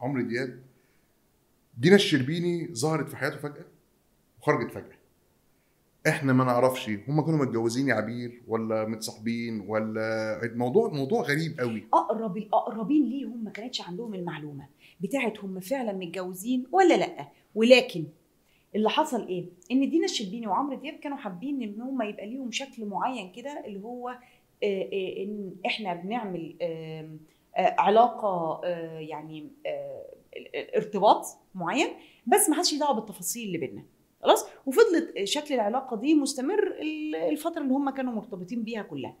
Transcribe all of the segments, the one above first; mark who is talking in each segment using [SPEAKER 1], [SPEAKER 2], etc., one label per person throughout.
[SPEAKER 1] عمرو دياب دينا الشربيني ظهرت في حياته فجأة وخرجت فجأة. إحنا ما نعرفش هم كانوا متجوزين يا عبير ولا متصاحبين ولا الموضوع موضوع غريب قوي.
[SPEAKER 2] اقرب الاقربين ليهم ما كانتش عندهم المعلومة. بتاعت هم فعلا متجوزين ولا لأ؟ ولكن اللي حصل إيه؟ إن دينا الشربيني وعمرو دياب كانوا حابين إن هم يبقى ليهم شكل معين كده اللي هو آه، آه، إن إحنا بنعمل آه، علاقة يعني ارتباط معين بس ما حدش دعوة بالتفاصيل اللي بينا خلاص؟ وفضلت شكل العلاقة دي مستمر ال- الفترة اللي هم كانوا مرتبطين بيها كلها.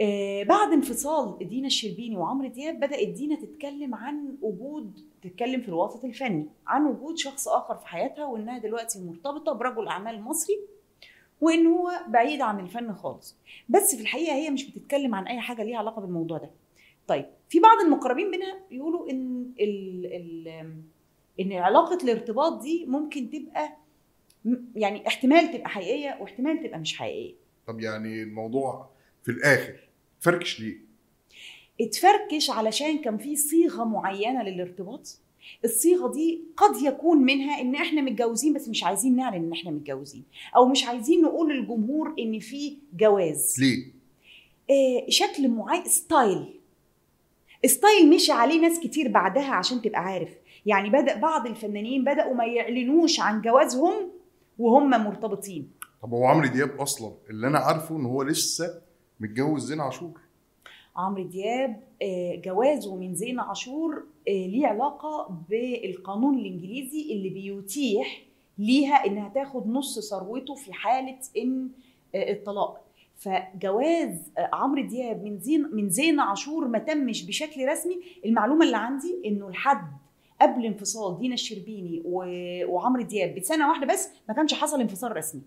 [SPEAKER 2] آه، بعد انفصال دينا الشربيني وعمرو دياب بدأت دينا تتكلم عن وجود تتكلم في الوسط الفني عن وجود شخص آخر في حياتها وإنها دلوقتي مرتبطة برجل أعمال مصري وإن هو بعيد عن الفن خالص. بس في الحقيقة هي مش بتتكلم عن أي حاجة ليها علاقة بالموضوع ده. طيب في بعض المقربين منها بيقولوا إن ال ال إن علاقة الارتباط دي ممكن تبقى يعني احتمال تبقى حقيقية واحتمال تبقى مش حقيقية.
[SPEAKER 1] طب يعني الموضوع في الآخر فركش ليه؟
[SPEAKER 2] اتفركش علشان كان في صيغة معينة للارتباط. الصيغة دي قد يكون منها إن إحنا متجوزين بس مش عايزين نعلن إن إحنا متجوزين أو مش عايزين نقول للجمهور إن في جواز.
[SPEAKER 1] ليه؟
[SPEAKER 2] آه شكل معين style style مشي عليه ناس كتير بعدها عشان تبقى عارف. يعني بدأ بعض الفنانين بدأوا ما يعلنوش عن جوازهم وهم مرتبطين.
[SPEAKER 1] طب هو عمرو دياب أصلا اللي أنا عارفه إن هو لسه متجوز زينة عاشور؟
[SPEAKER 2] عمرو دياب آه، جوازه من زينة عاشور آه، ليه علاقة بالقانون الإنجليزي اللي بيتيح ليها إنها تاخد نص ثروته في حالة إن آه، الطلاق. فجواز آه، عمرو دياب من زين من زين عاشور ما تمش بشكل رسمي. المعلومة اللي عندي إنه لحد قبل انفصال دينا الشربيني وعمرو دياب بسنة واحدة بس ما كانش حصل انفصال رسمي.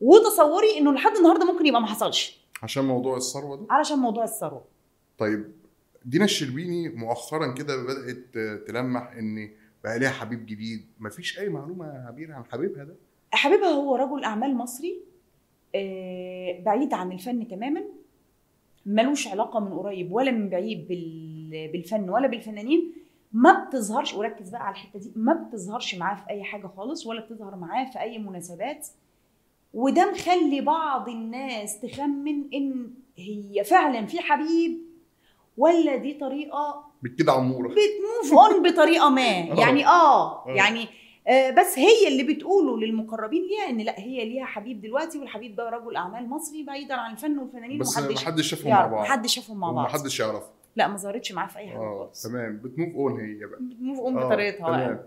[SPEAKER 2] وتصوري إنه لحد النهاردة ممكن يبقى ما حصلش.
[SPEAKER 1] عشان موضوع الثروة ده؟
[SPEAKER 2] علشان موضوع الثروة.
[SPEAKER 1] طيب دينا الشربيني مؤخرا كده بدأت تلمح إن بقى ليها حبيب جديد. مفيش أي معلومة عبير عن حبيبها ده؟
[SPEAKER 2] حبيبها هو رجل أعمال مصري آه، بعيد عن الفن تماما ملوش علاقة من قريب ولا من بعيد بال- بالفن ولا بالفنانين ما بتظهرش وركز بقى على الحتة دي ما بتظهرش معاه في أي حاجة خالص ولا بتظهر معاه في أي مناسبات وده مخلي بعض الناس تخمن إن هي فعلا في حبيب ولا دي طريقة
[SPEAKER 1] بالكده عمورة
[SPEAKER 2] بتموف اون بطريقة ما
[SPEAKER 1] آه.
[SPEAKER 2] يعني آه
[SPEAKER 1] آه.
[SPEAKER 2] يعني بس هي اللي بتقوله للمقربين ليها إن لأ هي ليها حبيب دلوقتي والحبيب ده رجل أعمال مصري بعيدا عن الفن والفنانين
[SPEAKER 1] بس محدش شافهم مع بعض.
[SPEAKER 2] محدش شافهم مع بعض.
[SPEAKER 1] محدش يعرف.
[SPEAKER 2] لأ ما ظهرتش معاه في أي حاجة
[SPEAKER 1] آه
[SPEAKER 2] خالص.
[SPEAKER 1] تمام. بتموف أون هي بقى.
[SPEAKER 2] بتموف أون
[SPEAKER 1] آه،
[SPEAKER 2] بطريقتها
[SPEAKER 1] تمام.